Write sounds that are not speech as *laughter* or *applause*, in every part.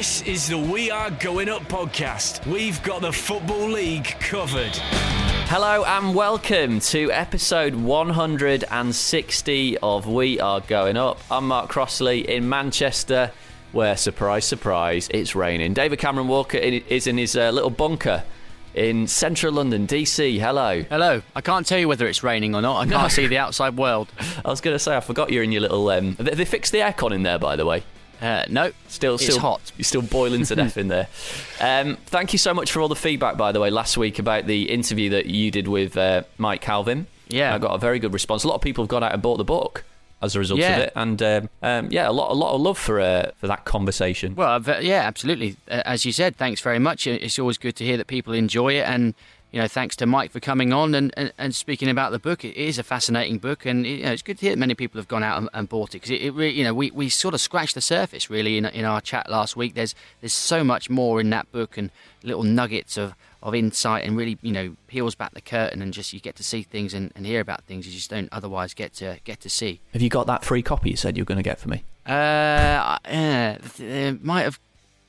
This is the We Are Going Up podcast. We've got the Football League covered. Hello and welcome to episode 160 of We Are Going Up. I'm Mark Crossley in Manchester, where, surprise, surprise, it's raining. David Cameron Walker is in his uh, little bunker in central London, DC. Hello. Hello. I can't tell you whether it's raining or not. I can't see the outside world. *laughs* I was going to say, I forgot you're in your little. Um, they, they fixed the aircon in there, by the way. Uh, no, Still, It's still hot. You're still boiling to death *laughs* in there. Um, thank you so much for all the feedback, by the way, last week about the interview that you did with uh, Mike Calvin. Yeah. I got a very good response. A lot of people have gone out and bought the book as a result Yeah. of it, and um, um, yeah, a lot, a lot of love for uh, for that conversation. Well, yeah, absolutely. Uh, As you said, thanks very much. It's always good to hear that people enjoy it, and you know, thanks to Mike for coming on and, and, and speaking about the book. It is a fascinating book, and you know, it's good to hear that many people have gone out and, and bought it because it, it really, you know, we, we sort of scratched the surface really in, in our chat last week. There's there's so much more in that book and little nuggets of, of insight, and really, you know, peels back the curtain and just you get to see things and, and hear about things you just don't otherwise get to get to see. Have you got that free copy you said you were going to get for me? Uh, uh, it might have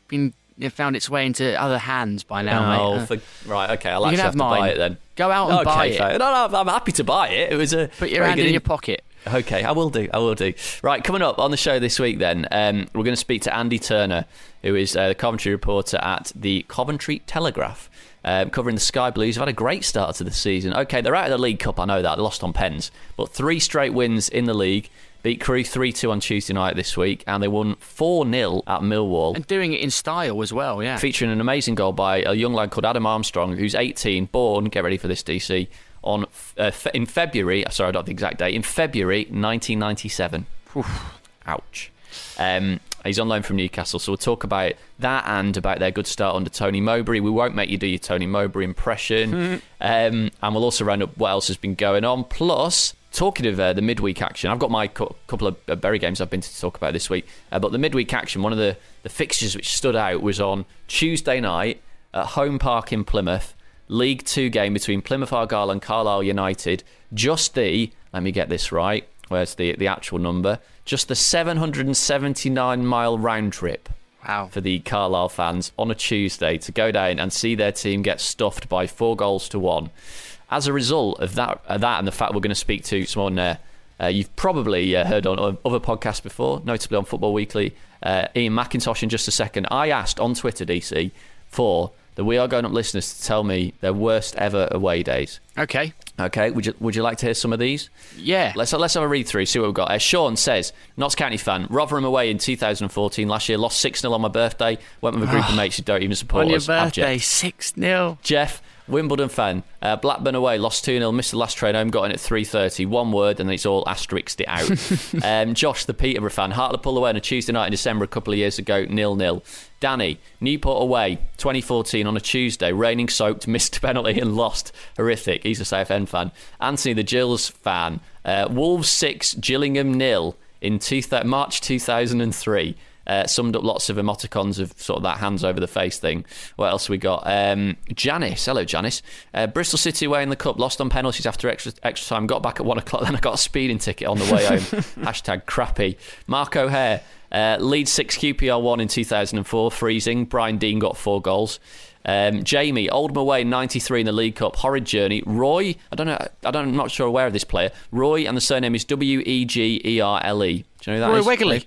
been found its way into other hands by now, oh, mate. Uh, for- right, okay, I'll actually have, have to mine. buy it then. Go out and okay, buy fair. it. No, no, I'm happy to buy it. It was a Put your hand in in- your pocket. Okay, I will do. I will do. Right, coming up on the show this week, then um, we're going to speak to Andy Turner, who is uh, the Coventry reporter at the Coventry Telegraph, um, covering the Sky Blues. Have had a great start to the season. Okay, they're out of the League Cup. I know that they lost on pens, but three straight wins in the league. Beat Crewe three two on Tuesday night this week, and they won four 0 at Millwall And doing it in style as well, yeah. featuring an amazing goal by a young lad called Adam Armstrong, who's 18, born, get ready for this, DC, on uh, fe- in February, sorry, I don't have the exact date, in February 1997. Oof. Ouch. Um, he's on loan from Newcastle, so we'll talk about that and about their good start under Tony Mowbray. We won't make you do your Tony Mowbray impression, *laughs* um, and we'll also round up what else has been going on. Plus, talking of uh, the midweek action, I've got my cou- couple of uh, Bury games I've been to talk about this week, uh, but the midweek action, one of the, the fixtures which stood out was on Tuesday night at Home Park in Plymouth. League Two game between Plymouth Argyle and Carlisle United. Just the, let me get this right, where's the, the actual number? Just the 779 mile round trip Wow. for the Carlisle fans on a Tuesday to go down and see their team get stuffed by four goals to one. As a result of that, uh, that and the fact we're going to speak to someone there, uh, you've probably uh, heard on other podcasts before, notably on Football Weekly, uh, Iain Macintosh in just a second. I asked on Twitter, DC, for the We Are Going Up listeners to tell me their worst ever away days. Okay. Okay, would you would you like to hear some of these? Yeah. Let's let's have a read through, see what we've got. Uh, Sean says, Notts County fan, Rotherham away in 2014. Last year, lost 6 0 on my birthday. Went with a group of mates who don't even support on your us. Abject. birthday, 6 0. Jeff, Wimbledon fan, uh, Blackburn away, lost 2 0, missed the last train home, got in at 3.30. One word, and it's all asterisked it out. *laughs* um, Josh, the Peterborough fan, Hartlepool away on a Tuesday night in December a couple of years ago, nil nil. Danny, Newport away, 2014 on a Tuesday, raining soaked, *laughs* missed penalty and lost. Horrific. He's a SFN fan. Anthony, the Gills fan, uh, Wolves 6, Gillingham nil in two th- March 2003. Uh, summed up lots of emoticons of sort of that hands over the face thing. What else we got? Um, Janice, hello Janice. Uh, Bristol City away in the cup, lost on penalties after extra extra time. Got back at one o'clock, *laughs* then I got a speeding ticket on the way home. *laughs* Hashtag crappy. Mark O'Hare, uh, Leeds six QPR one in 2004, freezing. Brian Deane got four goals. Um, Jamie, Oldham away 93 in the League Cup, horrid journey. Roy, I don't know, I don't, I'm not sure aware of this player. Roy, and the surname is W E G E R L E. Do you know who that Roy is?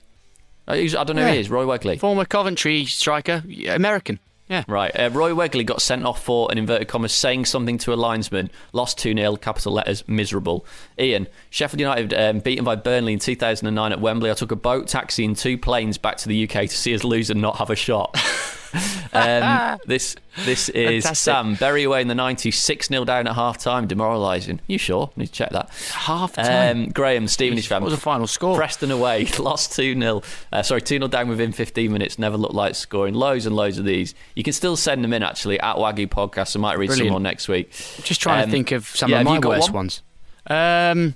Uh, I don't know who he is. Roy Wegerle. Former Coventry striker, American. Yeah. Right. Uh, Roy Wegerle got sent off for, an inverted commas, saying something to a linesman. Lost 2 0, capital letters, miserable. Ian, Sheffield United um, beaten by Burnley in 2009 at Wembley. I took a boat, taxi, and two planes back to the UK to see us lose and not have a shot. *laughs* *laughs* um, this this is Fantastic. Sam Bury away in the 90s, 6 0 down at half time, demoralising. You sure? Need to check that. Half time. Um, Graham, Stevenage fan. what was the final score? Preston away, *laughs* lost 2 0. Uh, sorry, 2 0 down within 15 minutes. Never looked like scoring. Loads and loads of these. You can still send them in actually at WAGU Podcast. I might read some Brilliant. more next week. Just trying Um, to think of some yeah, of my worst one? ones. Um,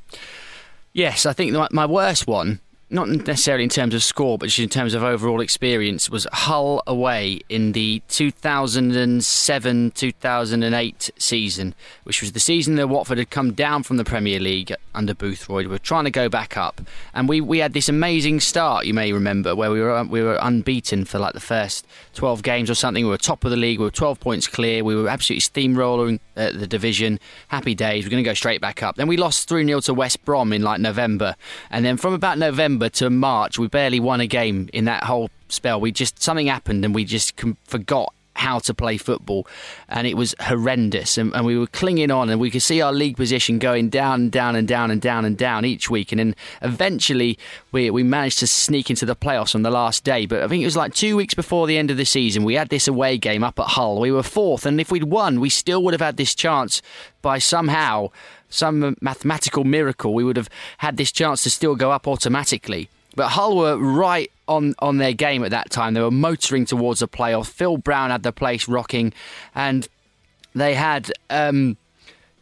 yes, I think my, my worst one, not necessarily in terms of score, but just in terms of overall experience, was Hull away in the 2007 2008 season, which was the season that Watford had come down from the Premier League under Boothroyd. We were trying to go back up, and we, we had this amazing start, you may remember, where we were we were unbeaten for like the first 12 games or something. We were top of the league, we were 12 points clear, we were absolutely steamrolling uh, the division. Happy days, we're going to go straight back up. Then we lost 3 0 to West Brom in like November, and then from about November to March, we barely won a game in that whole spell. We just something happened, and we just com- forgot how to play football, and it was horrendous. And, and we were clinging on, and we could see our league position going down and down and down and down and down each week. And then eventually, we we managed to sneak into the playoffs on the last day. But I think it was like two weeks before the end of the season, we had this away game up at Hull. We were fourth, and if we'd won, we still would have had this chance by somehow. Some mathematical miracle, we would have had this chance to still go up automatically. But Hull were right on, on their game at that time. They were motoring towards a playoff. Phil Brown had the place rocking, and they had um,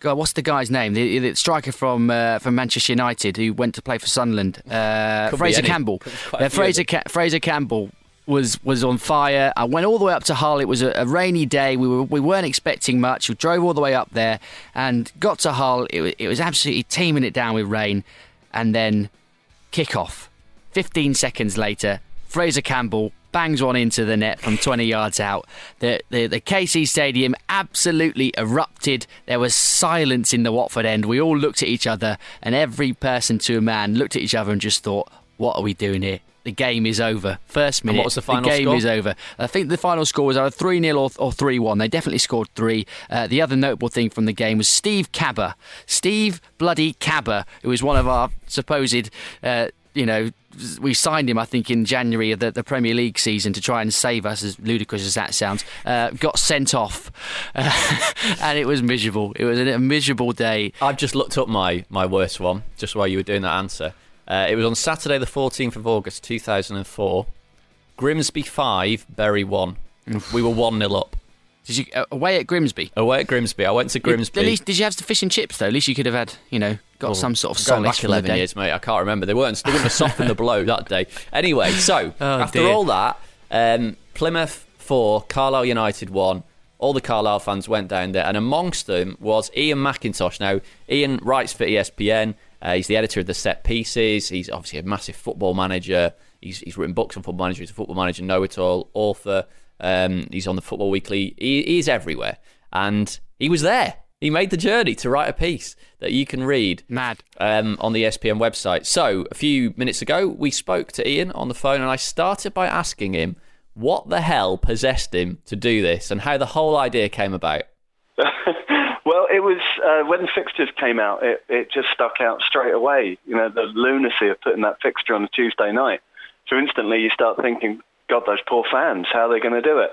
God, what's the guy's name? The, the striker from uh, from Manchester United who went to play for Sunderland, uh, Fraizer. Campbell. Could be quite a Uh, Fraizer. Ca- Fraizer Campbell was was on fire. I went all the way up to Hull. It was a, a rainy day. We were we weren't expecting much. We drove all the way up there and got to Hull. It, wa- it was absolutely teeming it down with rain, and then kick off. 15 seconds later, Fraizer Campbell bangs one into the net from 20 yards out. The, the, the KC Stadium absolutely erupted. There was silence in the Watford end. We all looked at each other, and every person to a man looked at each other and just thought, what are we doing here? The game is over. First minute. what was the final score? the game score? is over. I think the final score was either 3 0 or, or 3 1. They definitely scored three. Uh, the other notable thing from the game was Steve Kabba. Steve bloody Kabba, who was one of our supposed, uh, you know, we signed him, I think, in January of the, the Premier League season to try and save us, as ludicrous as that sounds. Uh, got sent off. *laughs* and it was miserable. It was a miserable day. I've just looked up my, my worst one, just while you were doing that answer. Uh, it was on Saturday, the 14th of August, 2004. Grimsby 5, Bury 1. we were 1 0 up. Did you uh, away at Grimsby? Away at Grimsby. I went to Grimsby. At least, did you have the fish and chips though? At least you could have had, you know, got some sort of solace back from the 11 day. years, mate. I can't remember. They weren't. They wouldn't have softened the blow that day. Anyway, so *laughs* Oh, after dear. all that, um, Plymouth four, Carlisle United one. All the Carlisle fans went down there, and amongst them was Iain Macintosh. Now, Iain writes for ESPN. Uh, he's the editor of the Set Pieces. He's obviously a massive football manager. He's, he's written books on football manager. He's a football manager, know-it-all, author. Um, he's on the Football Weekly. He, he's everywhere, and he was there. He made the journey to write a piece that you can read Mad. um, on the ESPN website. So, a few minutes ago, we spoke to Iain on the phone, and I started by asking him what the hell possessed him to do this and how the whole idea came about. *laughs* well, it was uh, when fixtures came out. It, it just stuck out straight away. You know, the lunacy of putting that fixture on a Tuesday night. So instantly, you start thinking, "God, those poor fans. How are they going to do it?"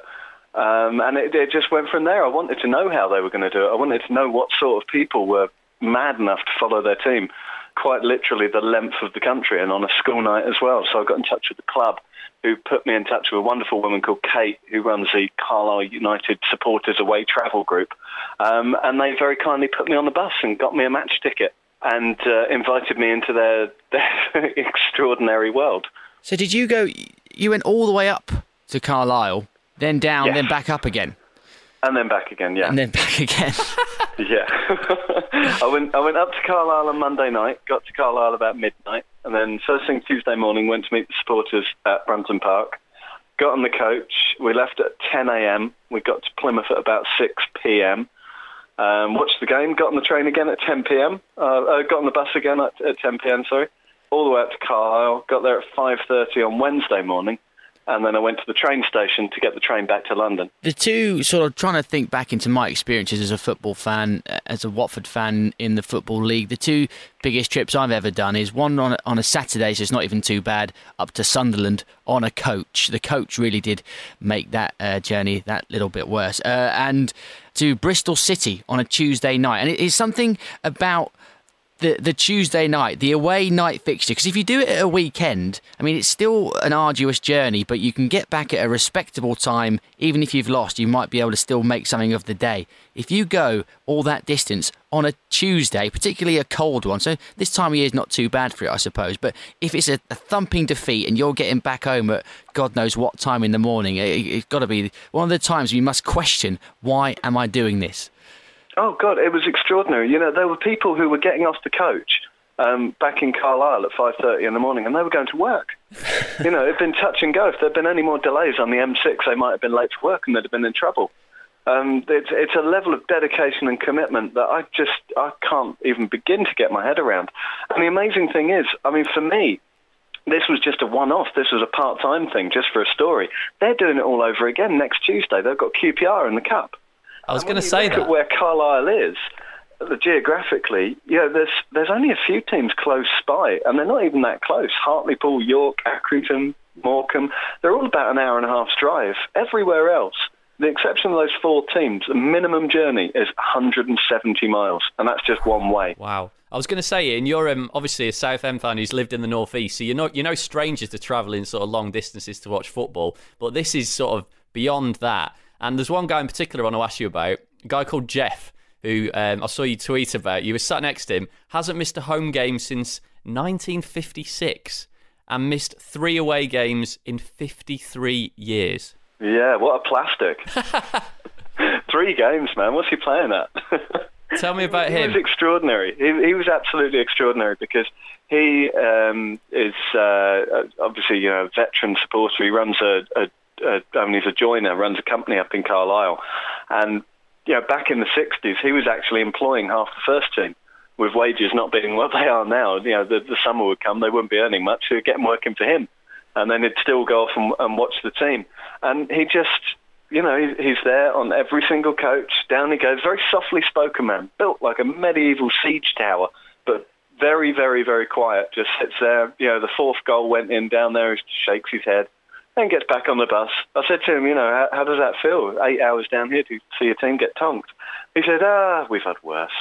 Um, and it, it just went from there. I wanted to know how they were going to do it. I wanted to know what sort of people were mad enough to follow their team, quite literally the length of the country, and on a school night as well. So I got in touch with the club, who put me in touch with a wonderful woman called Kate, who runs the Carlisle United Supporters Away Travel Group, um, and they very kindly put me on the bus and got me a match ticket and uh, invited me into their, *laughs* their extraordinary world. So did you go? You went all the way up to Carlisle, then down, Yes. then back up again, And then back again, yeah. and then back *laughs* again. Yeah. *laughs* I went I went up to Carlisle on Monday night, got to Carlisle about midnight, and then first thing Tuesday morning went to meet the supporters at Brunton Park. Got on the coach. We left at 10 a.m. We got to Plymouth at about 6 p.m. Um, watched the game. Got on the train again at 10 p.m. Uh, uh, got on the bus again at, at 10 p.m. Sorry, all the way up to Carlisle. Got there at 5:30 on Wednesday morning. And then I went to the train station to get the train back to London. The two, sort of trying to think back into my experiences as a football fan, as a Watford fan in the Football League, the two biggest trips I've ever done is one on a, on a Saturday, so it's not even too bad, up to Sunderland on a coach. The coach really did make that uh, journey that little bit worse. Uh, and to Bristol City on a Tuesday night. And it is something about the the Tuesday night, the away night fixture. Because if you do it at a weekend, I mean, it's still an arduous journey, but you can get back at a respectable time. Even if you've lost, you might be able to still make something of the day. If you go all that distance on a Tuesday, particularly a cold one, so this time of year is not too bad for it, I suppose. But if it's a, a thumping defeat and you're getting back home at God knows what time in the morning, it, it's got to be one of the times you must question why am I doing this. Oh God, it was extraordinary. You know, there were people who were getting off the coach um, back in Carlisle at 5.30 in the morning and they were going to work. you know, it'd been touch and go. If there'd been any more delays on the M6, they might have been late for work and they'd have been in trouble. Um, it's, it's a level of dedication and commitment that I just, I can't even begin to get my head around. And the amazing thing is, I mean, for me, this was just a one-off. This was a part-time thing, just for a story. They're doing it all over again next Tuesday. They've got QPR in the cup. I was going to say that. where Carlisle is, geographically, you know, there's there's only a few teams close by, and they're not even that close. Hartlepool, York, Accrington, Morecambe, they're all about an hour and a half's drive. Everywhere else, the exception of those four teams, the minimum journey is 170 miles, and that's just one way. Wow. I was going to say, and you're um, obviously a Southend fan who's lived in the northeast, so you're not you're no strangers to travelling sort of long distances to watch football. But this is sort of beyond that. And there's one guy in particular I want to ask you about, a guy called Jeff, who um, I saw you tweet about. You were sat next to him, hasn't missed a home game since 1956 and missed three away games in 53 years. Yeah, what a plastic. *laughs* three games, man. What's he playing at? *laughs* Tell me about he, him. He was extraordinary. He, he was absolutely extraordinary because he um, is uh, obviously you know a veteran supporter. He runs a, a uh, I mean, he's a joiner, runs a company up in Carlisle, and you know, back in the '60s, he was actually employing half the first team with wages not being what they are now. You know, the, the summer would come, they wouldn't be earning much, so he'd get them working for him, and then he'd still go off and, and watch the team. And he just, you know, he, he's there on every single coach. Down he goes, very softly spoken man, built like a medieval siege tower, but very, very, very quiet. Just sits there. You know, the fourth goal went in down there. He shakes his head and gets back on the bus. I said to him, you know, how, how does that feel? Eight hours down here to see your team get tonked. He said, ah, we've had worse.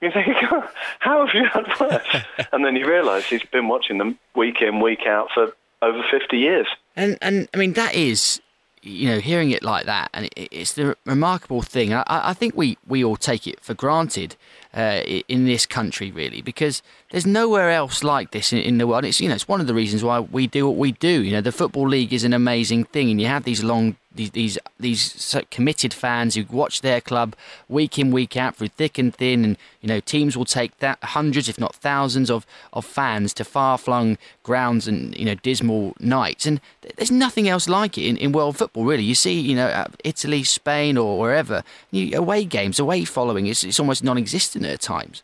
You think, *laughs* how have you had worse? *laughs* and then you realise he's been watching them week in, week out for over 50 years. And, and I mean, that is, you know, hearing it like that, and it, it's the remarkable thing. I, I think we, we all take it for granted uh, in this country, really, because there's nowhere else like this in, in, the world. It's you know it's one of the reasons why we do what we do. You know, the football league is an amazing thing, and you have these long these these, these committed fans who watch their club week in week out through thick and thin, and you know teams will take that hundreds, if not thousands, of of fans to far flung grounds and you know dismal nights, and there's nothing else like it in, in world football. Really, you see, you know, Italy, Spain, or wherever you, away games, away following, it's it's almost non-existent at times.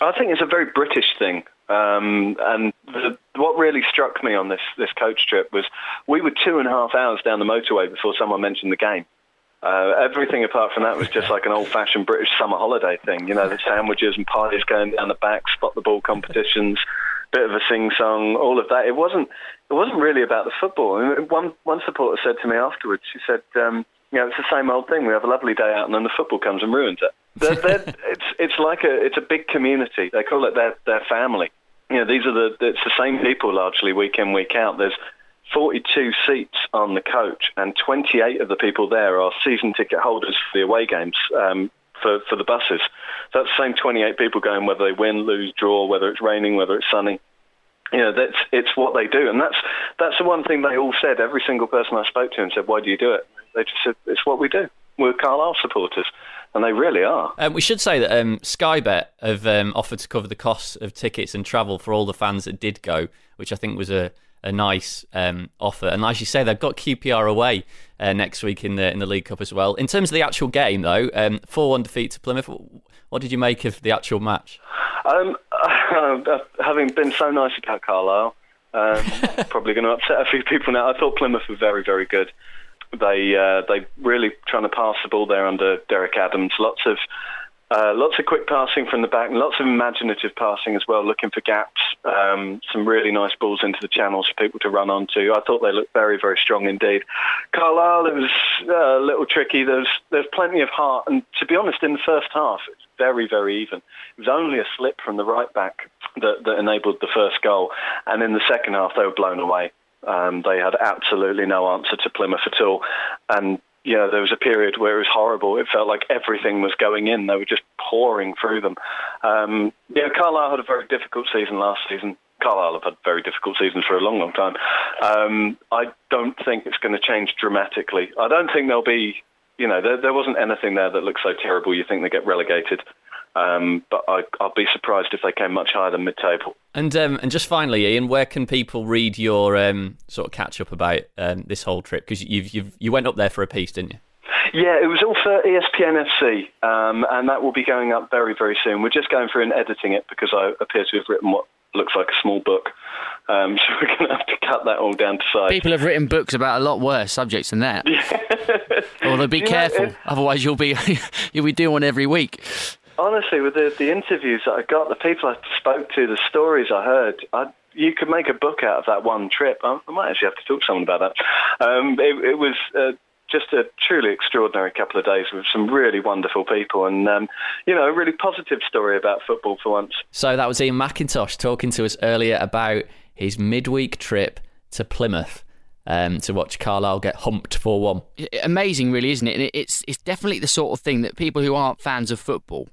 I think it's a very British thing. Um, and the, what really struck me on this, this coach trip was we were two and a half hours down the motorway before someone mentioned the game. Uh, everything apart from that was just like an old-fashioned British summer holiday thing. You know, the sandwiches and pies going down the back, spot the ball competitions, bit of a sing-song, all of that. It wasn't. It wasn't really about the football. One one supporter said to me afterwards, she said, um, "You know, it's the same old thing. We have a lovely day out, and then the football comes and ruins it." they're, *laughs* they're, it's it's like a it's a big community. They call it their their family. You know, these are the it's the same people largely week in week out. There's 42 seats on the coach, and 28 of the people there are season ticket holders for the away games um, for for the buses. So that's the same 28 people going whether they win, lose, draw, whether it's raining, whether it's sunny. You know, that's it's what they do, and that's that's the one thing they all said. Every single person I spoke to and said, "Why do you do it?" They just said, "It's what we do. We're Carlisle supporters." and they really are. Um, we should say that um, Sky Bet have um, offered to cover the costs of tickets and travel for all the fans that did go, which I think was a, a nice um, offer. And as you say, they've got QPR away uh, next week in the in the League Cup as well. In terms of the actual game, though, um, four one defeat to Plymouth. What did you make of the actual match? Um, *laughs* uh, having been so nice about Carlisle, Um, *laughs* probably going to upset a few people now. I thought Plymouth were very, very good. They uh, they really trying to pass the ball there under Derek Adams. Lots of uh, lots of quick passing from the back, and lots of imaginative passing as well, looking for gaps. Um, some really nice balls into the channels for people to run onto. I thought they looked very, very strong indeed. Carlisle, it was uh, a little tricky. There's there's plenty of heart, and to be honest, in the first half, it's very, very even. It was only a slip from the right back that, that enabled the first goal, and in the second half, they were blown away. Um, they had absolutely no answer to Plymouth at all, and you know, there was a period where it was horrible. It felt like everything was going in. They were just pouring through them. Um, yeah, Carlisle had a very difficult season last season. Carlisle have had very difficult seasons for a long, long time. Um, I don't think it's going to change dramatically. I don't think there'll be, you know, there, there wasn't anything there that looks so terrible you think they get relegated. Um, but I, will be surprised if they came much higher than mid-table. And um, and just finally, Iain, where can people read your um, sort of catch up about um, this whole trip? Because you you you went up there for a piece, didn't you? Yeah, it was all for ESPN FC, um, and that will be going up very very soon. We're just going through and editing it because I appear to have written what looks like a small book. Um, *laughs* so we're going to have to cut that all down to size. People have written books about a lot worse subjects than that. *laughs* Although be careful, know, otherwise you'll be *laughs* you'll be doing one every week honestly, with the, the interviews that I got, the people I spoke to, the stories I heard, I, you could make a book out of that one trip. I, I might actually have to talk to someone about that. Um, it, it, was uh, just a truly extraordinary couple of days with some really wonderful people and, um, you know, a really positive story about football for once. So that was Iain Macintosh talking to us earlier about his midweek trip to Plymouth. Um, to watch Carlisle get humped for one. Amazing, really, isn't it? And it's it's definitely the sort of thing that people who aren't fans of football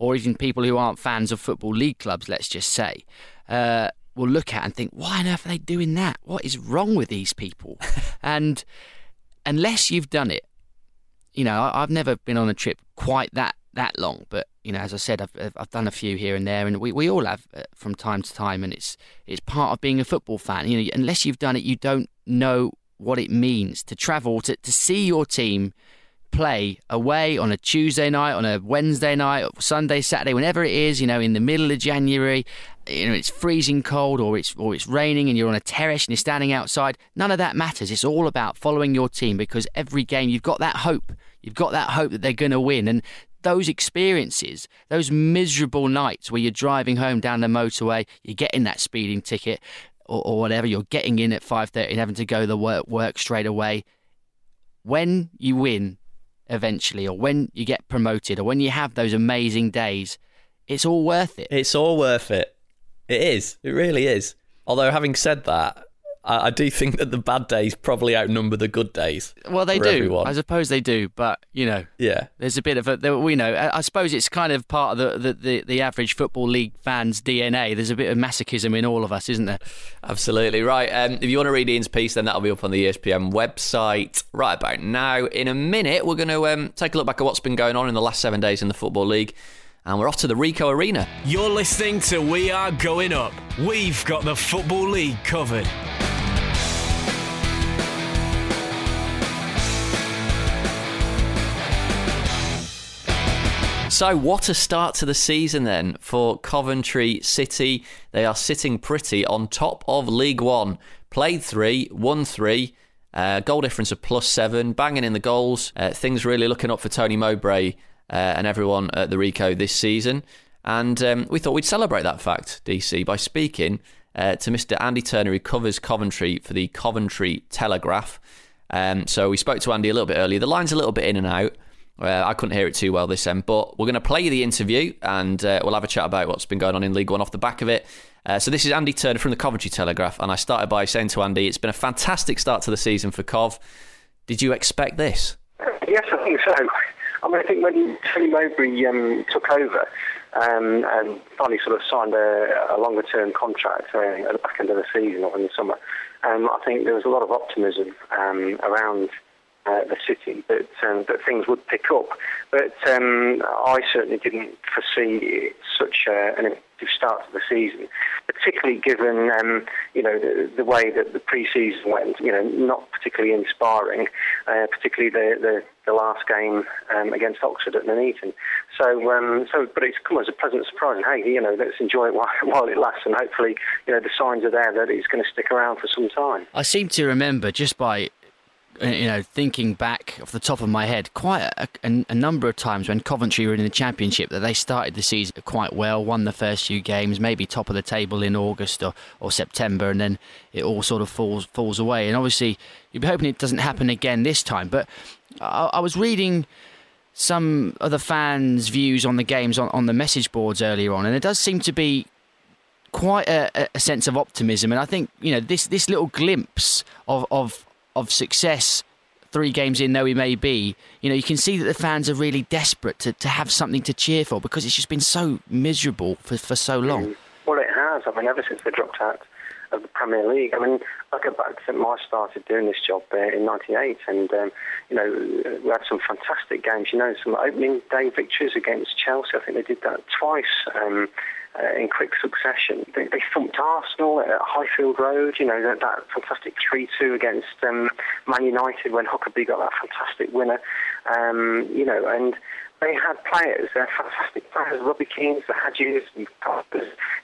or even people who aren't fans of football league clubs, let's just say, uh, will look at and think, why on earth are they doing that? What is wrong with these people? *laughs* and unless you've done it, you know, I, have never been on a trip quite that that long, but you know, as I said, I've I've done a few here and there, and we, we all have uh, from time to time, and it's it's part of being a football fan. You know, unless you've done it, you don't know what it means to travel to to see your team play away on a Tuesday night, on a Wednesday night, Sunday, Saturday, whenever it is, you know, in the middle of January, you know, it's freezing cold or it's or it's raining and you're on a terrace and you're standing outside. None of that matters. It's all about following your team because every game you've got that hope. You've got that hope that they're going to win and those experiences, those miserable nights where you're driving home down the motorway, you're getting that speeding ticket or, or whatever, you're getting in at 5:30 and having to go to work work straight away. When you win, eventually, or when you get promoted, or when you have those amazing days, it's all worth it. It's all worth it. It is. It really is. Although, having said that, I, I, do think that the bad days probably outnumber the good days. Well, they do. Everyone. I suppose they do, but you know, yeah, there's a bit of a. We know. I suppose it's kind of part of the, the, the, the average football league fan's DNA. There's a bit of masochism in all of us, isn't there? Absolutely right. Um, if you want to read Iain's piece, then that'll be up on the ESPN website right about now. In a minute, we're going to um, take a look back at what's been going on in the last seven days in the football league and we're off to the Ricoh Arena. You're listening to We Are Going Up. We've got the Football League covered. So, what a start to the season then for Coventry City. They are sitting pretty on top of League One. Played three, won three. Uh, goal difference of plus seven, banging in the goals. Uh, things really looking up for Tony Mowbray uh, and everyone at the Ricoh this season. And um, we thought we'd celebrate that fact, DC, by speaking uh, to Mr. Andy Turner, who covers Coventry for the Coventry Telegraph. Um, so we spoke to Andy a little bit earlier. The line's a little bit in and out. Uh, I couldn't hear it too well this end, but we're going to play the interview and uh, we'll have a chat about what's been going on in League One off the back of it. Uh, so this is Andy Turner from the Coventry Telegraph, and I started by saying to Andy, it's been a fantastic start to the season for Cov. Did you expect this? Yes, I think so. I mean, I think when Tony Mowbray um, took over um, and finally sort of signed a, a longer-term contract uh, at the back end of the season or in the summer, um, I think there was a lot of optimism um, around uh, the city that um, that things would pick up. But um, I certainly didn't foresee such uh, an effective start to the season, particularly given um, you know the, the, way that the pre-season went. You know, not particularly inspiring, uh, particularly the, the, the last game um, against Oxford at Nuneaton. So, um, so, but it's come as a pleasant surprise. And hey, you know, let's enjoy it *laughs* while, while it lasts, and hopefully, you know, the signs are there that it's going to stick around for some time. I seem to remember just by Uh, you know, thinking back off the top of my head, quite a, a, a, number of times when Coventry were in the Championship that they started the season quite well, won the first few games, maybe top of the table in August or, or September, and then it all sort of falls falls away. And obviously, you'd be hoping it doesn't happen again this time. But I, I was reading some other fans' views on the games on, on the message boards earlier on, and it does seem to be quite a, a sense of optimism. And I think you know this this little glimpse of of of success three games in though he may be, you know, you can see that the fans are really desperate to, to have something to cheer for because it's just been so miserable for, for so long. Mm. Well, it has. I mean, ever since they dropped out of the Premier League. I mean, I go back to I started doing this job uh, in '98, and um, you know, we had some fantastic games. You know, some opening day victories against Chelsea. I think they did that twice. Um, uh, in quick succession. They, they thumped Arsenal at Highfield Road, you know, that, that fantastic 3-2 against um, Man United when Huckerby got that fantastic winner, um, you know, and they had players, they're fantastic players, Robbie Keanes, the Hadjis,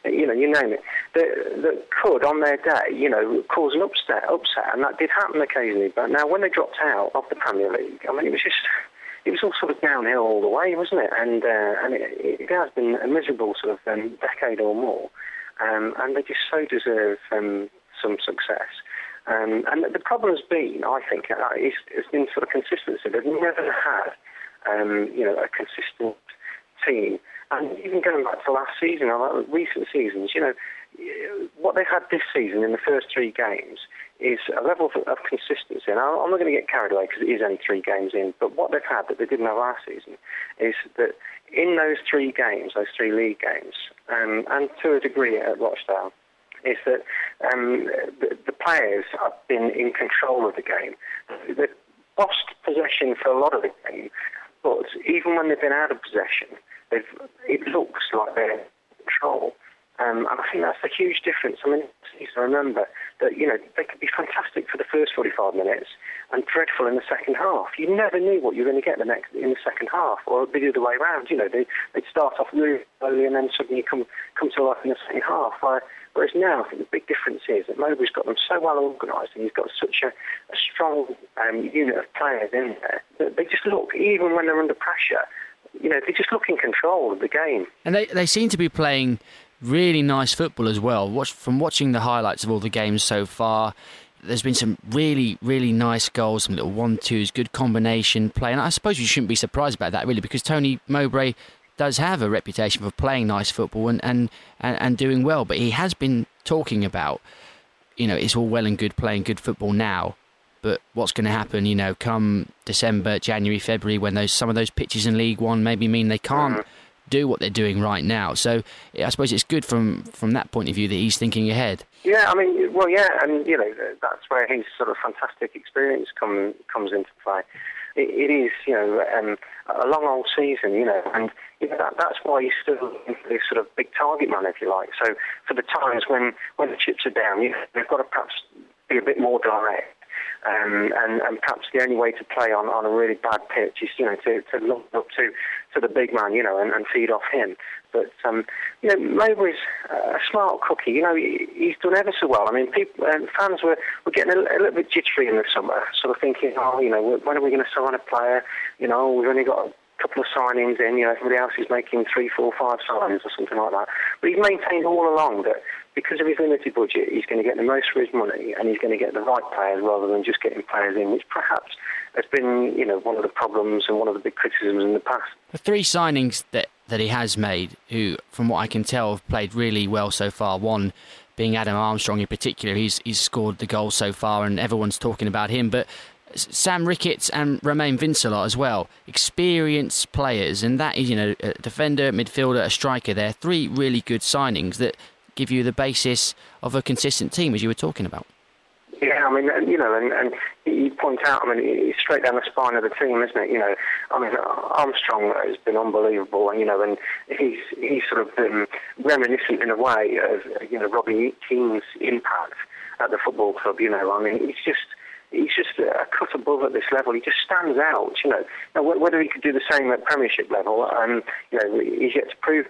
you know, you name it, that, that could, on their day, you know, cause an upset, upset, and that did happen occasionally. But now, when they dropped out of the Premier League, I mean, it was just it was all sort of downhill all the way, wasn't it? And uh, and it, it, has been a miserable sort of um, decade or more, um, and they just so deserve um, some success. Um, and the problem has been, I think, uh, it's, it's been sort of consistency. They've never had, um, you know, a consistent team. And even going back to last season, or recent seasons, you know, what they've had this season in the first three games is a level of, of consistency. And I'm not going to get carried away because it is only three games in, but what they've had that they didn't have last season is that in those three games, those three league games, um, and to a degree at Rochdale, is that um, the, the, players have been in control of the game. They've lost possession for a lot of the game, but even when they've been out of possession, it looks like they're in control. Um, and I think that's a huge difference. I mean, I remember that, you know, they could be fantastic for the first 45 minutes and dreadful in the second half. You never knew what you were going to get the next in the second half, or it'd be the other way around. You know, they, would start off really slowly and then suddenly come, come to life in the second half. Whereas now, I think the big difference is that Mowbray's got them so well organised and he's got such a, a strong um, unit of players in there that they just look, even when they're under pressure, you know, they just look in control of the game. And they, they seem to be playing really nice football as well. Watch, from watching the highlights of all the games so far, there's been some really, really nice goals, some little one-twos, good combination play. And I suppose you shouldn't be surprised about that, really, because Tony Mowbray does have a reputation for playing nice football and, and, and, and doing well. But he has been talking about, you know, it's all well and good playing good football now, but what's going to happen, you know, come December, January, February, when those some of those pitches in League One maybe mean they can't mm-hmm. Do what they're doing right now. So I suppose it's good from from that point of view that he's thinking ahead. Yeah, I mean, well, yeah, and you know that's where his sort of fantastic experience come, comes into play. it, it is, you know, um, a long old season, you know, and you know, that, that's why he's still this sort of big target man, if you like. So for the times when when the chips are down, you, they've got to perhaps be a bit more direct um, and, and perhaps the only way to play on, on a really bad pitch is, you know, to, to look up to, to the big man, you know, and, and feed off him. But, um, you know, Mowbray's a smart cookie. You know, he, he's done ever so well. I mean, people, um, fans were, were getting a, a, little bit jittery in the summer, sort of thinking, oh, you know, when are we going to sign a player? You know, we've only got couple of signings in. You know, everybody else is making three, four, five signings or something like that. But he's maintained all along that because of his limited budget, he's going to get the most for his money and he's going to get the right players rather than just getting players in, which perhaps has been, you know, one of the problems and one of the big criticisms in the past. The three signings that that he has made, who, from what I can tell, have played really well so far. One being Adam Armstrong in particular, he's he's scored the goal so far, and everyone's talking about him. But Sam Ricketts and Romain Vincelot as well, experienced players, and that is, you know, a defender, midfielder, a striker. They're three really good signings that give you the basis of a consistent team, as you were talking about. Yeah, I mean, you know, and, and you point out, I mean, he's straight down the spine of the team, isn't it? You know, I mean, Armstrong has been unbelievable, and you know, and he's he's sort of been reminiscent in a way of you know Robbie Keane's impact at the football club. You know, I mean, it's just he's just a cut above at this level. He just stands out. You know, now, whether he could do the same at Premiership level, um, you know, he's yet to prove.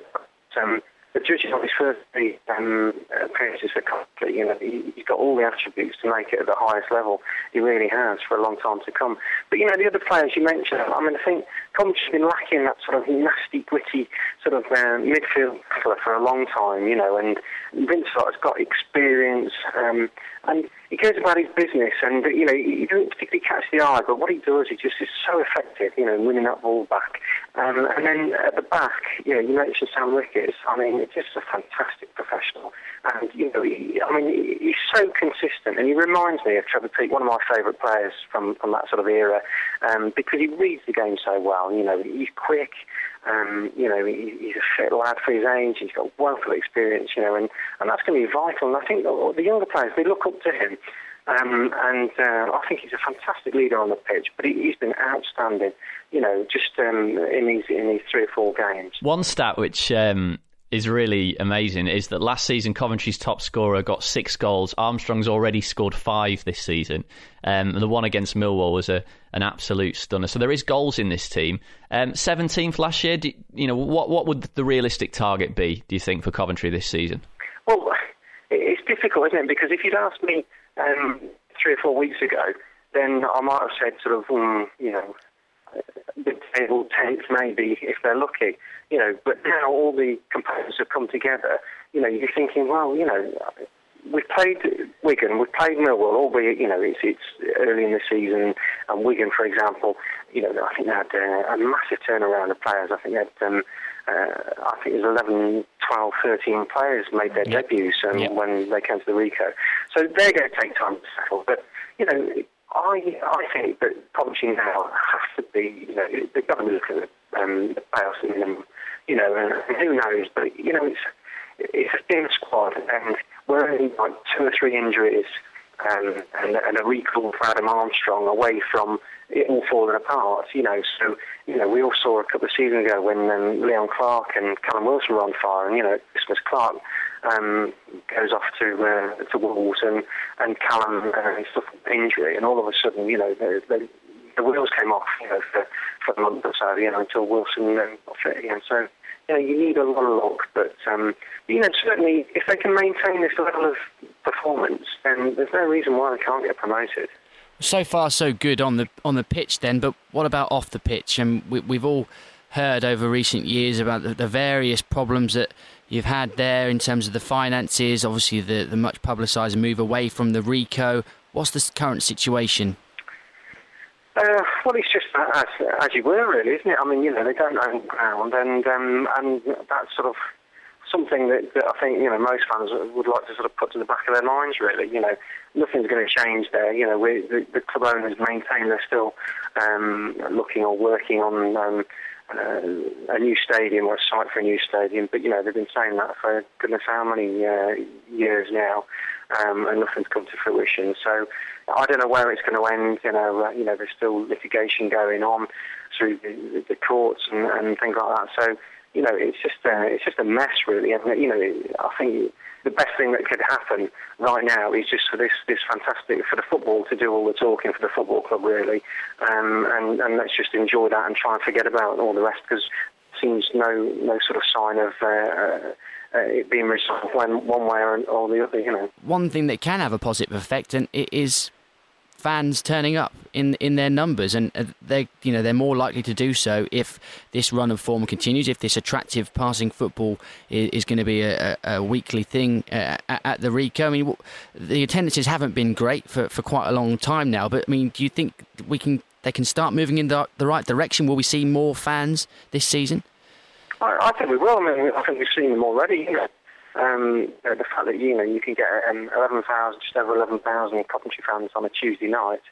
Um, but judging on his first three um, appearances for Coventry, you know, he, has got all the attributes to make it at the highest level. He really has for a long time to come. But, you know, the other players you mentioned, I mean, I think Coventry's been lacking that sort of nasty, gritty sort of uh, midfield for a long time, you know, and Vince has got experience um, and he goes about his business and, you know, he doesn't particularly catch the eye, but what he does, he just is so effective, you know, winning that ball back. Um, and then at the back, you know, you mentioned Sam Ricketts. I mean, it's just a fantastic professional. And, you know, he, I mean, he's so consistent. And he reminds me of Trevor Peake, one of my favourite players from, from that sort of era, um, because he reads the game so well. You know, he's quick. Um, you know, he, he's a fit lad for his age. He's got wealth of experience, you know, and, and that's going to be vital. And I think the younger players, they look up to him. Um, and uh, I think he's a fantastic leader on the pitch, but he, has been outstanding, you know, just um, in these in these three or four games. One stat which um, is really amazing is that last season Coventry's top scorer got six goals. Armstrong's already scored five this season. Um, the one against Millwall was a, an absolute stunner. So there is goals in this team. Um, 17th last year. Do, you know what? What would the realistic target be? Do you think for Coventry this season? Well, it's difficult, isn't it? Because if you'd asked me um, three or four weeks ago, then I might have said sort of, um, you know, mid-table tenth maybe if they're lucky, you know. But now all the components have come together. You know, you're thinking, well, you know, we've played Wigan, we've played Millwall, albeit you know it's it's early in the season. And Wigan, for example, you know, I think they had uh, a massive turnaround of players. I think they had. Um, uh, I think it was 11, 12, 13 players made their yep. debuts um, yep. when they came to the Ricoh. So they're going to take time to settle. But, you know, I I think that Coventry now has to be, you know, they've got to look at the, um, the playoffs minimum, you know, and, who knows, but, you know, it's it's a thin squad and we're only like two or three injuries um, and, and a recall for Adam Armstrong away from it all falling apart, you know. So, you know, we all saw a couple of seasons ago when um, Leon Clarke and Callum Wilson were on fire, and you know, Christmas Clarke um, goes off to uh, to Wolves, and and Callum uh, injury, and all of a sudden, you know, the, the, the wheels came off, you know, for, for a month or so, you know, until Wilson um, got fit again. So, you know, you need a lot of luck, but um, you know, certainly if they can maintain this level of performance, then there's no reason why they can't get promoted. So far, so good on the on the pitch, then. But what about off the pitch? And we, we've all heard over recent years about the, the, various problems that you've had there in terms of the finances. Obviously, the the much publicised move away from the Ricoh. What's the current situation? Uh, well, it's just as as you were, really, isn't it? I mean, you know, they don't own ground, and um, and that's sort of something that, that I think you know most fans would like to sort of put to the back of their minds. Really, you know, nothing's going to change there. You know, we, the, the club owners maintain they're still um, looking or working on um, uh, a new stadium or a site for a new stadium. But you know, they've been saying that for goodness how many uh, years now, um, and nothing's come to fruition. So I don't know where it's going to end. You know, uh, you know, there's still litigation going on through the, the courts and, and things like that. So you know, it's just a, it's just a mess, really. And you know, I think the best thing that could happen right now is just for this this fantastic for the football to do all the talking for the football club, really, um, and and let's just enjoy that and try and forget about all the rest because seems no no sort of sign of. Uh, uh, uh, it being resolved one, one way or, or the other, you know. One thing that can have a positive effect, and it is fans turning up in in their numbers, and uh, they you know they're more likely to do so if this run of form continues. If this attractive passing football is, is going to be a, a, weekly thing uh, at the Ricoh. I mean, the attendances haven't been great for, for quite a long time now. But I mean, do you think we can they can start moving in the, the right direction? Will we see more fans this season? I, I think we will. I mean, I think we've seen them already. You know, um, the fact that you know you can get um, 11,000, just over 11,000 Coventry fans on a Tuesday night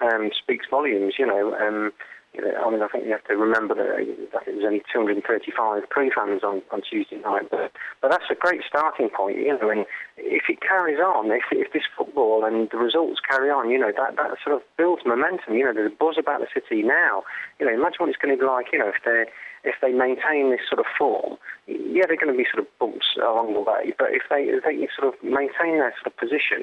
um, speaks volumes. You know, um, I mean, I think you have to remember that I think there was only 235 Crewe fans on, on Tuesday night, but but that's a great starting point, you know. And if it carries on, if if this football and the results carry on, you know, that that sort of builds momentum. You know, there's a buzz about the city now. You know, imagine what it's going to be like, you know, if they if they maintain this sort of form. Yeah, they're going to be sort of bumps along the way, but if they if they sort of maintain their sort of position,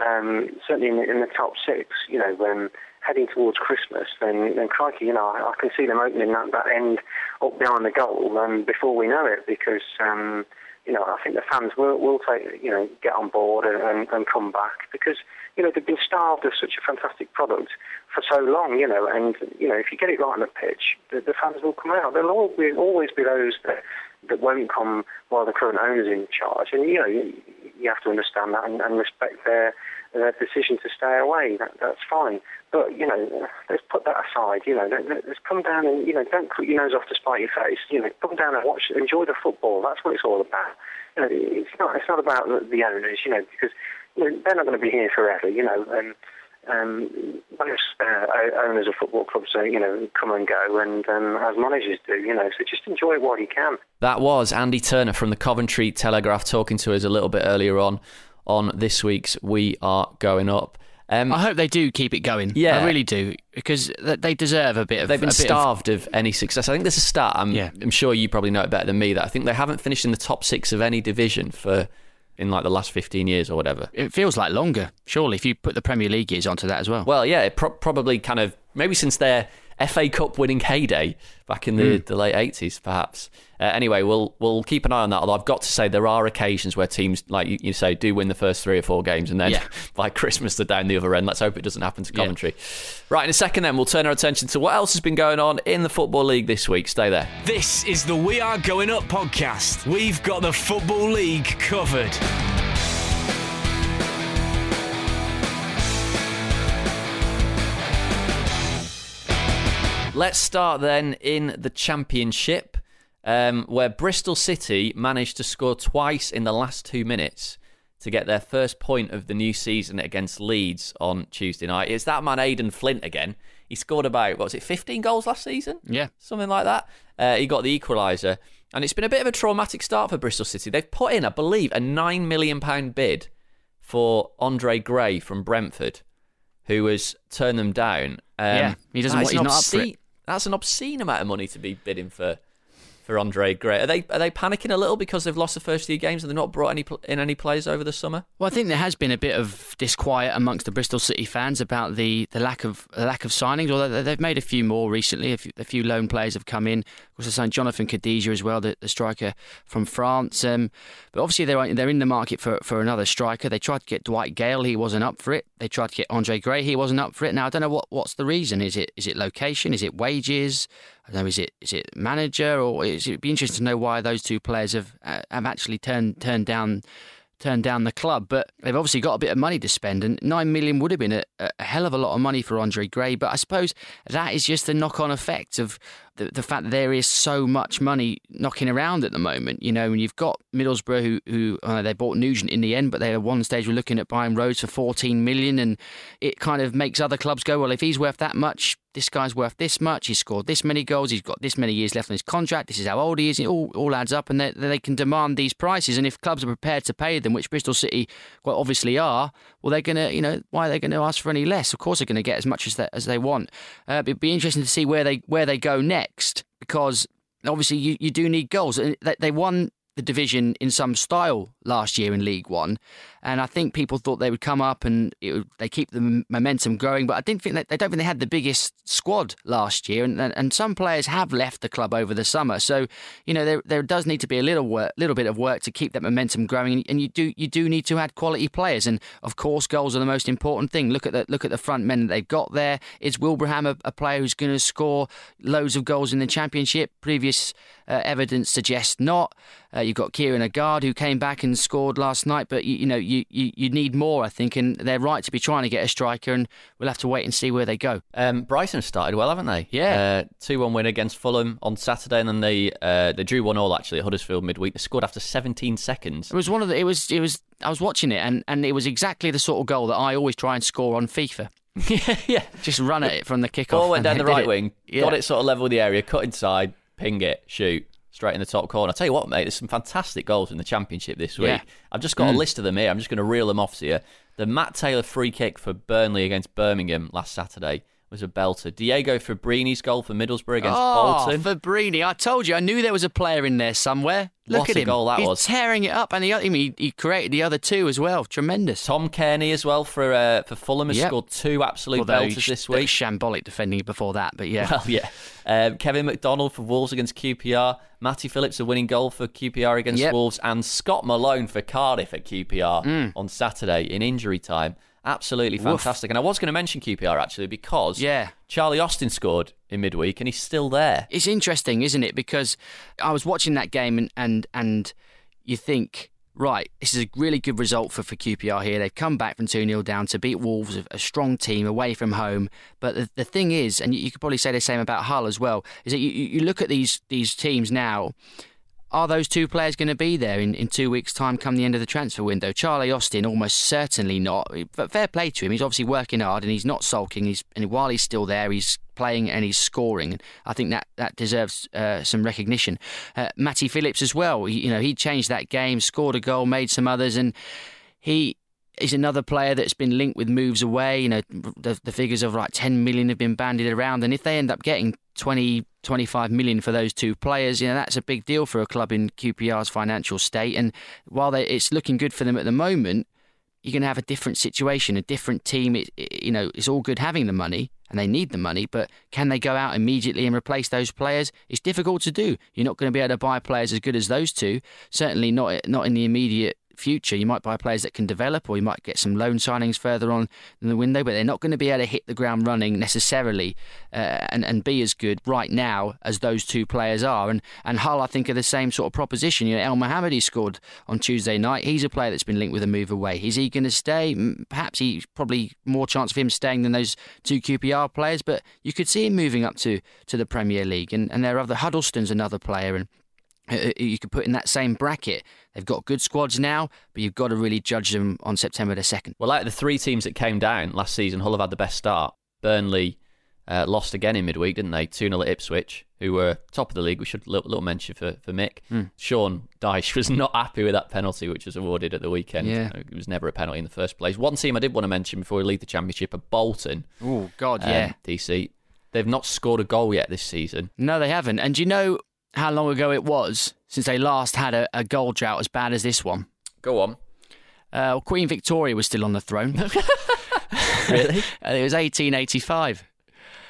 um, certainly in the, in the top six, you know, when heading towards Christmas, then, then crikey, you know, I, I can see them opening that, that end up behind the goal um, before we know it because, um, you know, I think the fans will, will take, you know, get on board and, and, and come back because, you know, they've been starved of such a fantastic product for so long, you know, and, you know, if you get it right on the pitch, the, the fans will come out. There'll always be, always be those that, that won't come while the current owner's in charge. And, you know, you, you have to understand that and, and respect their their decision to stay away. That, that's fine. But, you know, let's put that aside. You know, let's come down and, you know, don't put your nose off to spite your face. You know, come down and watch, enjoy the football. That's what it's all about. You know, it's not, it's not about the, owners, you know, because you know, they're not going to be here forever, you know. And, um, most uh, owners of football clubs, uh, you know, come and go, and um, as managers do, you know. So just enjoy while you can. That was Andy Turner from the Coventry Telegraph talking to us a little bit earlier on on this week's We Are Going Up. Um, I hope they do keep it going. Yeah, I really do because they deserve a bit of. They've been starved of... of... any success. I think there's a stat. I'm, yeah. I'm sure you probably know it better than me. That I think they haven't finished in the top six of any division for in like the last 15 years or whatever. It feels like longer, surely, if you put the Premier League years onto that as well. Well, yeah, pro- probably kind of maybe since their FA Cup winning heyday back in the, mm. the late 80s, perhaps. Uh, anyway, we'll we'll keep an eye on that. Although I've got to say, there are occasions where teams, like you, you say, do win the first three or four games, and then yeah. *laughs* by Christmas they're down the other end. Let's hope it doesn't happen to Coventry. Yeah. Right, in a second, then we'll turn our attention to what else has been going on in the Football League this week. Stay there. This is the We Are Going Up podcast. We've got the Football League covered. Let's start then in the Championship, um, where Bristol City managed to score twice in the last two minutes to get their first point of the new season against Leeds on Tuesday night. It's that man Aden Flint again. He scored about what was it, 15 goals last season? Yeah, something like that. Uh, he got the equaliser, and it's been a bit of a traumatic start for Bristol City. They've put in, I believe, a nine million pound bid for Andre Gray from Brentford, who has turned them down. Um, yeah, he doesn't. Want, he's not up for it. That's an obscene amount of money to be bidding for for Andre Gray. Are they are they panicking a little because they've lost the first few games and they've not brought any in any players over the summer? Well, I think there has been a bit of disquiet amongst the Bristol City fans about the, the lack of the lack of signings. Although they've made a few more recently, a few, a few loan players have come in. Of course, they signed Jonathan Kodjia as well, the, the striker from France. Um, but obviously, they're they're in the market for, for another striker. They tried to get Dwight Gayle, he wasn't up for it. They tried to get Andre Gray, he wasn't up for it. Now I don't know what, what's the reason. Is it is it location? Is it wages? I don't know. Is it is it manager or is it be interesting to know why those two players have uh, have actually turned turned down turned down the club, but they've obviously got a bit of money to spend, and nine million would have been a, a hell of a lot of money for Andre Gray. But I suppose that is just the knock-on effect of the, the fact that there is so much money knocking around at the moment. You know, and you've got Middlesbrough who, who uh, they bought Nugent in the end, but they at one stage were looking at buying Rhodes for 14 million, and it kind of makes other clubs go, well, if he's worth that much, this guy's worth this much. He's scored this many goals. He's got this many years left on his contract. This is how old he is. It all, all adds up, and they, they can demand these prices. And if clubs are prepared to pay them, which Bristol City quite obviously are, well, they're going to, you know, why are they going to ask for any less? Of course, they're going to get as much as they, as they want. Uh, it'd be interesting to see where they where they go next because obviously you, you do need goals. And they, they won the division in some style last year in League One, and I think people thought they would come up and would, they keep the momentum going. But I didn't think that they don't think they had the biggest squad last year, and and some players have left the club over the summer. So you know there there does need to be a little work, little bit of work to keep that momentum growing, and you do you do need to add quality players, and of course goals are the most important thing. Look at the look at the front men that they've got there. Is Wilbraham a, a player who's going to score loads of goals in the championship? Previous uh, evidence suggests not. Uh, you've got Kieran Agard who came back and scored last night, but you, you know you, you, you need more, I think, and they're right to be trying to get a striker, and we'll have to wait and see where they go. Um, Brighton started well, haven't they? Yeah, uh, two one win against Fulham on Saturday, and then they uh, they drew one all actually at Huddersfield midweek. They scored after 17 seconds. It was one of the. It was it was. I was watching it, and and it was exactly the sort of goal that I always try and score on FIFA yeah, *laughs* yeah. Just run at it from the kickoff. Ball went down the right it. wing, Yeah. got it sort of level with the area, cut inside, ping it, shoot. Straight in the top corner. I tell you what, mate, there's some fantastic goals in the championship this week. Yeah. I've just got a mm. list of them here. I'm just going to reel them off to you. The Matt Taylor free kick for Burnley against Birmingham last Saturday was a belter. Diego Fabbrini's goal for Middlesbrough against oh, Bolton. Fabbrini. I told you, I knew there was a player in there somewhere. Look What at a him. goal that He's was. tearing it up, and mean, he, he created the other two as well. Tremendous. Tom Cairney as well for uh, for Fulham has Yep. scored two absolute Although belters sh- this week. shambolic defending before that, but yeah. Well, yeah. Um, Kevin McDonald for Wolves against QPR. Matty Phillips a winning goal for QPR against Yep. Wolves, and Scott Malone for Cardiff at QPR Mm. on Saturday in injury time. Absolutely fantastic. And I was going to mention QPR actually because Yeah. Charlie Austin scored in midweek and he's still there. It's interesting, isn't it? Because I was watching that game and and, and you think, right, this is a really good result for, for QPR here. They've come back from 2 0 down to beat Wolves, a, strong team away from home. But the, the thing is, and you, you could probably say the same about Hull as well, is that you, you you look at these these teams now. Are those two players going to be there in, in two weeks' time come the end of the transfer window? Charlie Austin, almost certainly not. But fair play to him. He's obviously working hard and he's not sulking. He's and while he's still there, he's playing and he's scoring. And I think that that deserves uh, some recognition. Uh, Matty Phillips as well. He, you know, he changed that game, scored a goal, made some others, and he is another player that's been linked with moves away. You know, the, the figures of like 10 million have been bandied around, and if they end up getting 20, 25 million for those two players, you know, that's a big deal for a club in QPR's financial state. And while they, it's looking good for them at the moment, you're going to have a different situation, a different team. It, it- you know, it's all good having the money and they need the money, but can they go out immediately and replace those players? It's difficult to do. You're not going to be able to buy players as good as those two. Certainly not not in the immediate future. You might buy players that can develop, or you might get some loan signings further on in the window, but they're not going to be able to hit the ground running necessarily uh, and and be as good right now as those two players are. And and Hull, I think, are the same sort of proposition. You know, Elmohamady scored on Tuesday night. He's a player that's been linked with a move away. Is he going to stay? Perhaps he's probably more chance of him staying than those two QPR players, but you could see him moving up to to the Premier League. And and there are other Huddlestone's another player and you could put in that same bracket. They've got good squads now, but you've got to really judge them on September the 2nd. Well, like the three teams that came down last season, Hull have had the best start. Burnley uh, lost again in midweek, didn't they? 2 0 at Ipswich, who were top of the league. We should little, little mention for, for Mick. Sean Dyche *laughs* was not happy with that penalty, which was awarded at the weekend. Yeah. It was never a penalty in the first place. One team I did want to mention before we leave the championship are Bolton. Oh, God, um, yeah. DC. They've not scored a goal yet this season. No, they haven't. And you know how long ago it was since they last had a, a goal drought as bad as this one? Go on. Uh, well, Queen Victoria was still on the throne. *laughs* *laughs* Really? It was 1885.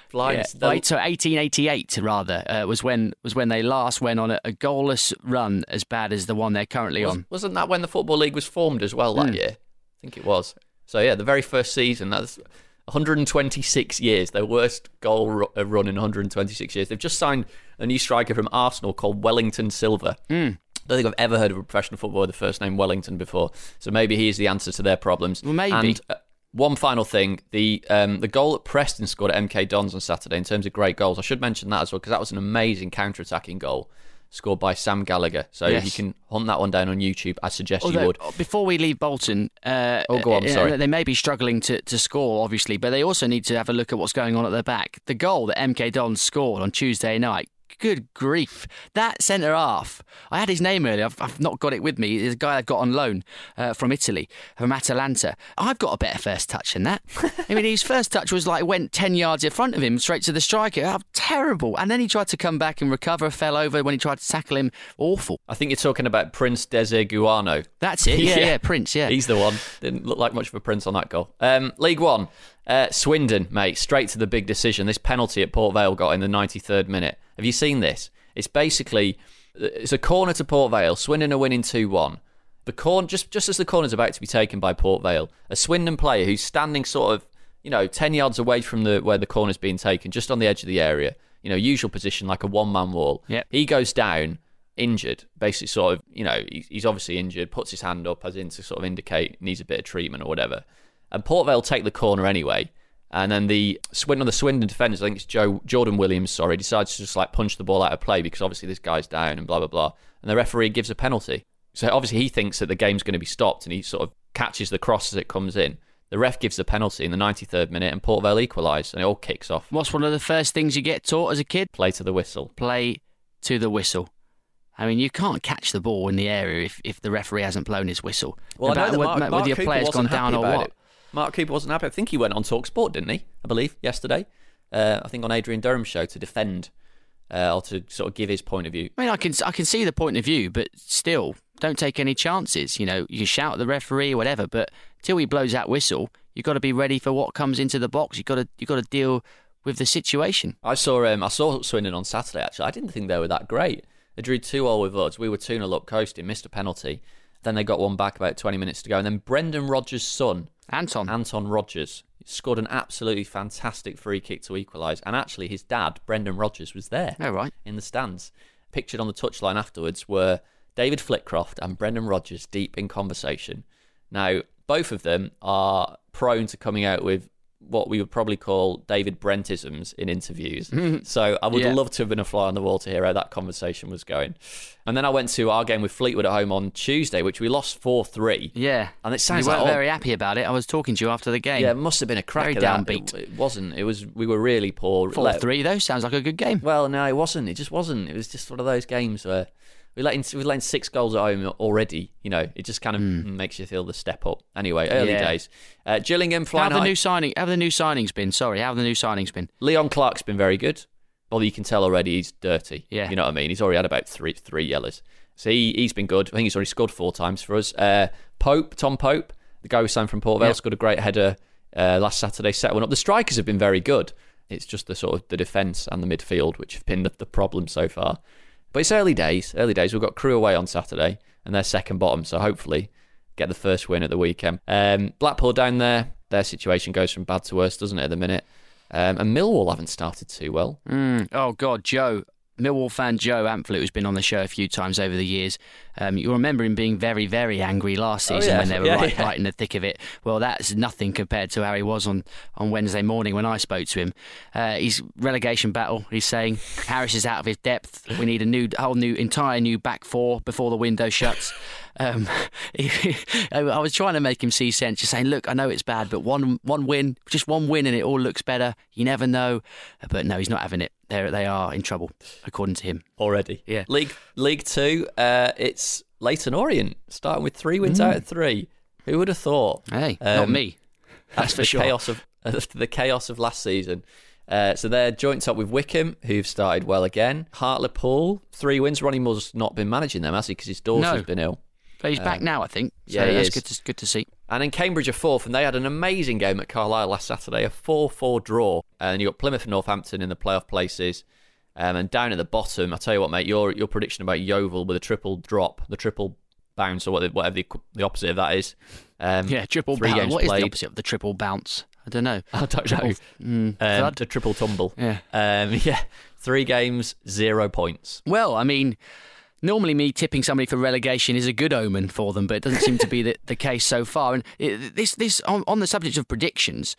Flying. Yeah, wait, so 1888 rather uh, was when was when they last went on a, a goalless run as bad as the one they're currently Was, on. wasn't that when the Football League was formed as well that Hmm. year? I think it was. So, yeah, the very first season, that's 126 years, their worst goal uh, run in 126 years. They've just signed a new striker from Arsenal called Wellington Silva. Hmm. I don't think I've ever heard of a professional footballer with the first name Wellington before. So maybe he is the answer to their problems. Well, maybe. And uh, one final thing the um, the goal that Preston scored at MK Dons on Saturday in terms of great goals, I should mention that as well because that was an amazing counter attacking goal scored by Sam Gallagher. So Yes. you can hunt that one down on YouTube. I suggest you would. Before we leave Bolton, uh, Oh, go on, uh, sorry. They may be struggling to, to score, obviously, but they also need to have a look at what's going on at their back. The goal that MK Dons scored on Tuesday night. Good grief. That centre half. I had his name earlier. I've, I've not got it with me. It's a guy I got on loan uh, from Italy, from Atalanta. I've got a better first touch than that. I mean, his first touch was like went 10 yards in front of him, straight to the striker. How terrible. And then he tried to come back and recover, fell over when he tried to tackle him. Awful. I think you're talking about Prince Désir Gouano. That's it. *laughs* Yeah, yeah, Prince, yeah. He's the one. Didn't look like much of a prince on that goal. Um, League One, uh, Swindon, mate, straight to the big decision. This penalty at Port Vale got in the 93rd minute. Have you seen this? It's basically it's a corner to Port Vale. Swindon are winning two one. The corner just just as the corner's about to be taken by Port Vale, a Swindon player who's standing sort of you know ten yards away from the where the corner's being taken, just on the edge of the area. You know, usual position like a one man wall. Yep. He goes down injured, basically sort of, you know, he's, he's obviously injured, puts his hand up as in to sort of indicate needs a bit of treatment or whatever. And Port Vale take the corner anyway. And then the Swindon, the Swindon defenders, I think it's Joe Jordan Williams, sorry, decides to just like punch the ball out of play because obviously this guy's down and blah blah blah. And the referee gives a penalty. So obviously he thinks that the game's going to be stopped, and he sort of catches the cross as it comes in. The ref gives the penalty in the 93rd minute, and Port Vale equalise, and it all kicks off. What's one of the first things you get taught as a kid? Play to the whistle. Play to the whistle. I mean, you can't catch the ball in the area if, if the referee hasn't blown his whistle. Well, I know About that whether- Mark, whether Mark your Cooper player's wasn't gone down happy or about what. It. Mark Cooper wasn't happy. I think he went on Talk Sport, didn't he? I believe yesterday. Uh, I think on Adrian Durham's show to defend uh, or to sort of give his point of view. I mean, I can I can see the point of view, but still, don't take any chances. You know, you shout at the referee or whatever, but till he blows that whistle, you've got to be ready for what comes into the box. You've got to you've got to deal with the situation. I saw um, I saw Swindon on Saturday. Actually, I didn't think they were that great. They drew two all with us. We were two 0 up coasting, missed a penalty. Then they got one back about twenty minutes to go, and then Brendan Rodgers' son, Anton, Anton Rodgers, scored an absolutely fantastic free kick to equalise. And actually, his dad, Brendan Rodgers, was there. Oh, right. In the stands. Pictured on the touchline afterwards were David Flitcroft and Brendan Rodgers deep in conversation. Now, both of them are prone to coming out with what we would probably call David Brentisms in interviews. *laughs* so I would Yeah. love to have been a fly on the wall to hear how that conversation was going. And then I went to our game with Fleetwood at home on Tuesday, which we lost 4 3. yeah, And it sounds you weren't like, oh, very happy about it. I was talking to you after the game. yeah, it must have been a crack. Very downbeat. It, it wasn't. It was. We were really poor. four Let- three though sounds like a good game. Well, no, it wasn't. It just wasn't. It was just one of those games where we let in, we let in six goals at home already. You know, it just kind of makes you feel the step up. Anyway, early. Yeah. days. Uh, Gillingham How flying have the new signing? How have the new signings been? Sorry, how have the new signings been? Leon Clarke's been very good. Well, you can tell already he's dirty. Yeah. You know what I mean? He's already had about three three yellows. So he, he's been good. I think he's already scored four times for us. Uh, Pope, Tom Pope, the guy who signed from Port Vale, Yep. scored a great header uh, last Saturday, set one up. The strikers have been very good. It's just the sort of the defence and the midfield which have been the, the problem so far. But it's early days. Early days. We've got Crewe away on Saturday, and they're second bottom. So hopefully get the first win at the weekend. Um, Blackpool down there. Their situation goes from bad to worse, doesn't it, at the minute? Um, and Millwall haven't started too well. Mm. Oh God, Joe, Millwall fan Joe Amphlett, who's been on the show a few times over the years. Um, you'll remember him being very, very angry last Oh, season yeah. when they were *laughs* Yeah, right, yeah. right in the thick of it. Well, that's nothing compared to how he was on, on Wednesday morning when I spoke to him. Uh, he's relegation battle. He's saying Harris is out of his depth. We need a new, whole new, entire new back four before the window shuts. Um, *laughs* I was trying to make him see sense, just saying, "Look, I know it's bad, but one one win, just one win, and it all looks better. You never know." But no, he's not having it. They they are in trouble, according to him. already. Yeah. League League Two. Uh, it's Leyton Orient starting with three wins out of three. Who would have thought? Hey, not Um, me. That's for the sure. chaos of after *laughs* the chaos of last season. Uh, so they're joint top with Wycombe, who've started well again. Hartlepool, three wins. Ronnie Moore's not been managing them, has he? Because his daughter's No. been ill. But he's back now, I think. So Um, yeah, that's is. good to good to see. And then Cambridge are fourth, and they had an amazing game at Carlisle last Saturday, a 4 4 draw. And you got Plymouth and Northampton in the playoff places. Um, and down at the bottom, I'll tell you what, mate, your your prediction about Yeovil with a triple drop, the triple bounce, or whatever the, the opposite of that is. Um, Yeah, triple bounce. What is the opposite of the triple bounce? I don't know. *laughs* I don't Triple- know. Mm, Um, the triple tumble. Yeah. Um, *laughs* yeah. Three games, zero points. Well, I mean, normally me tipping somebody for relegation is a good omen for them, but it doesn't seem to be the, the case so far. And this, this on, on the subject of predictions,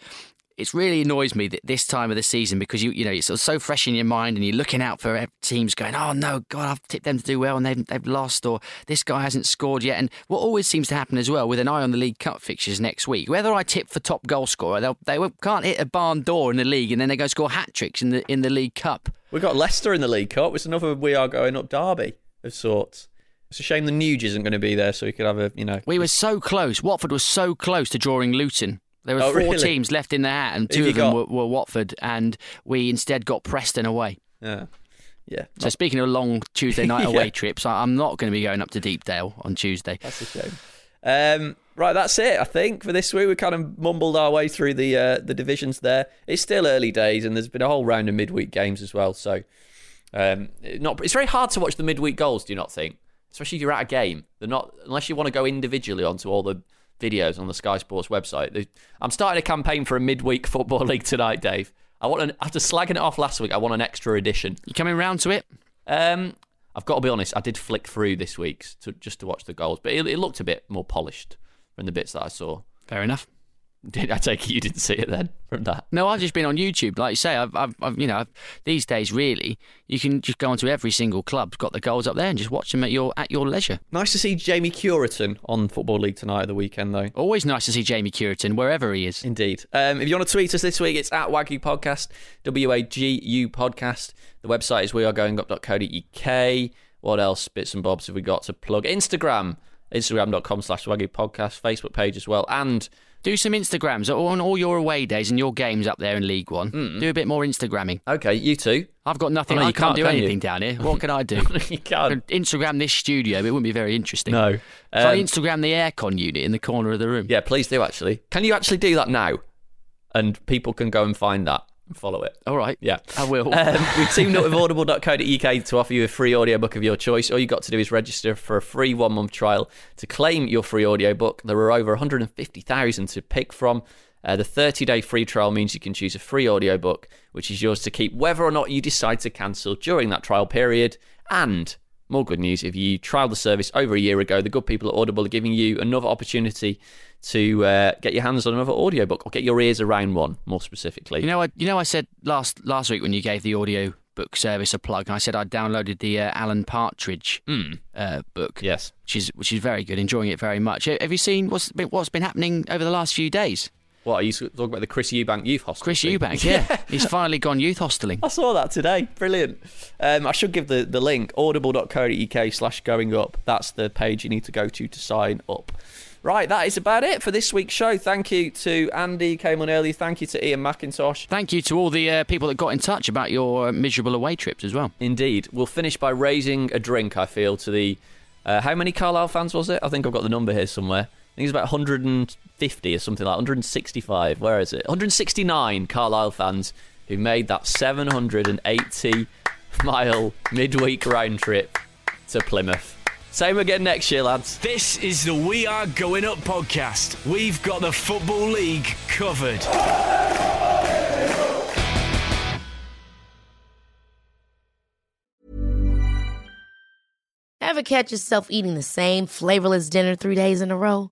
it really annoys me that this time of the season because you, you know, it's so fresh in your mind and you're looking out for teams going, oh no, God, I've tipped them to do well and they've, they've lost, or this guy hasn't scored yet. And what always seems to happen as well, with an eye on the League Cup fixtures next week, whether I tip for top goal scorer, they won't- can't hit a barn door in the league and then they go score hat tricks in the in the League Cup. We've got Leicester in the League Cup. It's another we are going up derby of sorts. It's a shame the Nuge isn't going to be there, so we could have a you know. We were so close. Watford was so close to drawing Luton. There were Oh, four really? teams left in the hat, and two of them were, were Watford, and we instead got Preston away. Yeah, yeah. So speaking of long Tuesday night *laughs* Yeah. away trips, I'm not going to be going up to Deepdale on Tuesday. That's a shame. Um, right, that's it. I think for this week we kind of mumbled our way through the uh, the divisions. There, it's still early days, and there's been a whole round of midweek games as well. So, um, not it's very hard to watch the midweek goals. Do you not think? Especially if you're at a game. They're not unless you want to go individually onto all the videos on the Sky Sports website. They- I'm starting a campaign for a midweek football *laughs* league tonight, Dave. I want an, after slagging it off last week. I want an extra edition. You coming round to it? Um, I've got to be honest. I did flick through this week's to just to watch the goals, but it, it looked a bit more polished from the bits that I saw. Fair enough. I take it you didn't see it then from that. No, I've just been on YouTube. Like you say, I've, I've, I've you know, I've, these days really, you can just go onto every single club, got the goals up there, and just watch them at your at your leisure. Nice to see Jamie Cureton on Football League tonight at the weekend, though. Always nice to see Jamie Cureton wherever he is. Indeed. Um, if you want to tweet us this week, it's at WAGU Podcast, W A G U Podcast. The website is wearegoingup.co.uk. What else? Bits and bobs have we got to plug? Instagram, instagram.com slash WAGU Podcast, Facebook page as well, and Do some Instagrams on all your away days and your games up there in League One. Do a bit more Instagramming. okay, you too. I've got nothing. Oh, no, I you can't, can't, do can you? anything down here. What can I do? *laughs* you I can. could Instagram this studio, it wouldn't be very interesting. No. Um, Instagram the aircon unit in the corner of the room. yeah, please do actually. Can you actually do that now? And people can go and find that follow it. All right. Yeah. I will. Um, *laughs* we've teamed up with audible.co.uk to offer you a free audiobook of your choice. All you've got to do is register for a free one month trial to claim your free audiobook. There are over 150,000 to pick from. Uh, the 30 day free trial means you can choose a free audiobook, which is yours to keep whether or not you decide to cancel during that trial period. And more good news if you trialed the service over a year ago, the good people at Audible are giving you another opportunity to uh, get your hands on another audiobook or get your ears around one, more specifically. You know, I, you know, I said last last week when you gave the audio book service a plug, I said I downloaded the uh, Alan Partridge uh, book. yes. which is which is very good. Enjoying it very much. Have you seen what's been, what's been happening over the last few days? What are you talking about? The Chris Eubank Youth Hostel? Chris thing? Eubank, *laughs* yeah, he's finally gone youth hosteling. I saw that today. Brilliant. Um, I should give the, the link audible.co.uk slash going up. That's the page you need to go to to sign up. Right, that is about it for this week's show. Thank you to Andy, who came on early. Thank you to Iain Macintosh. Thank you to all the uh, people that got in touch about your uh, miserable away trips as well. Indeed. We'll finish by raising a drink, I feel, to the. Uh, how many Carlisle fans was it? I think I've got the number here somewhere. I think it's about 150 or something like 165. Where is it? 169 Carlisle fans who made that 780 mile midweek round trip to Plymouth. Same again next year, lads. This is the We Are Going Up podcast. We've got the Football League covered. Ever catch yourself eating the same flavorless dinner three days in a row?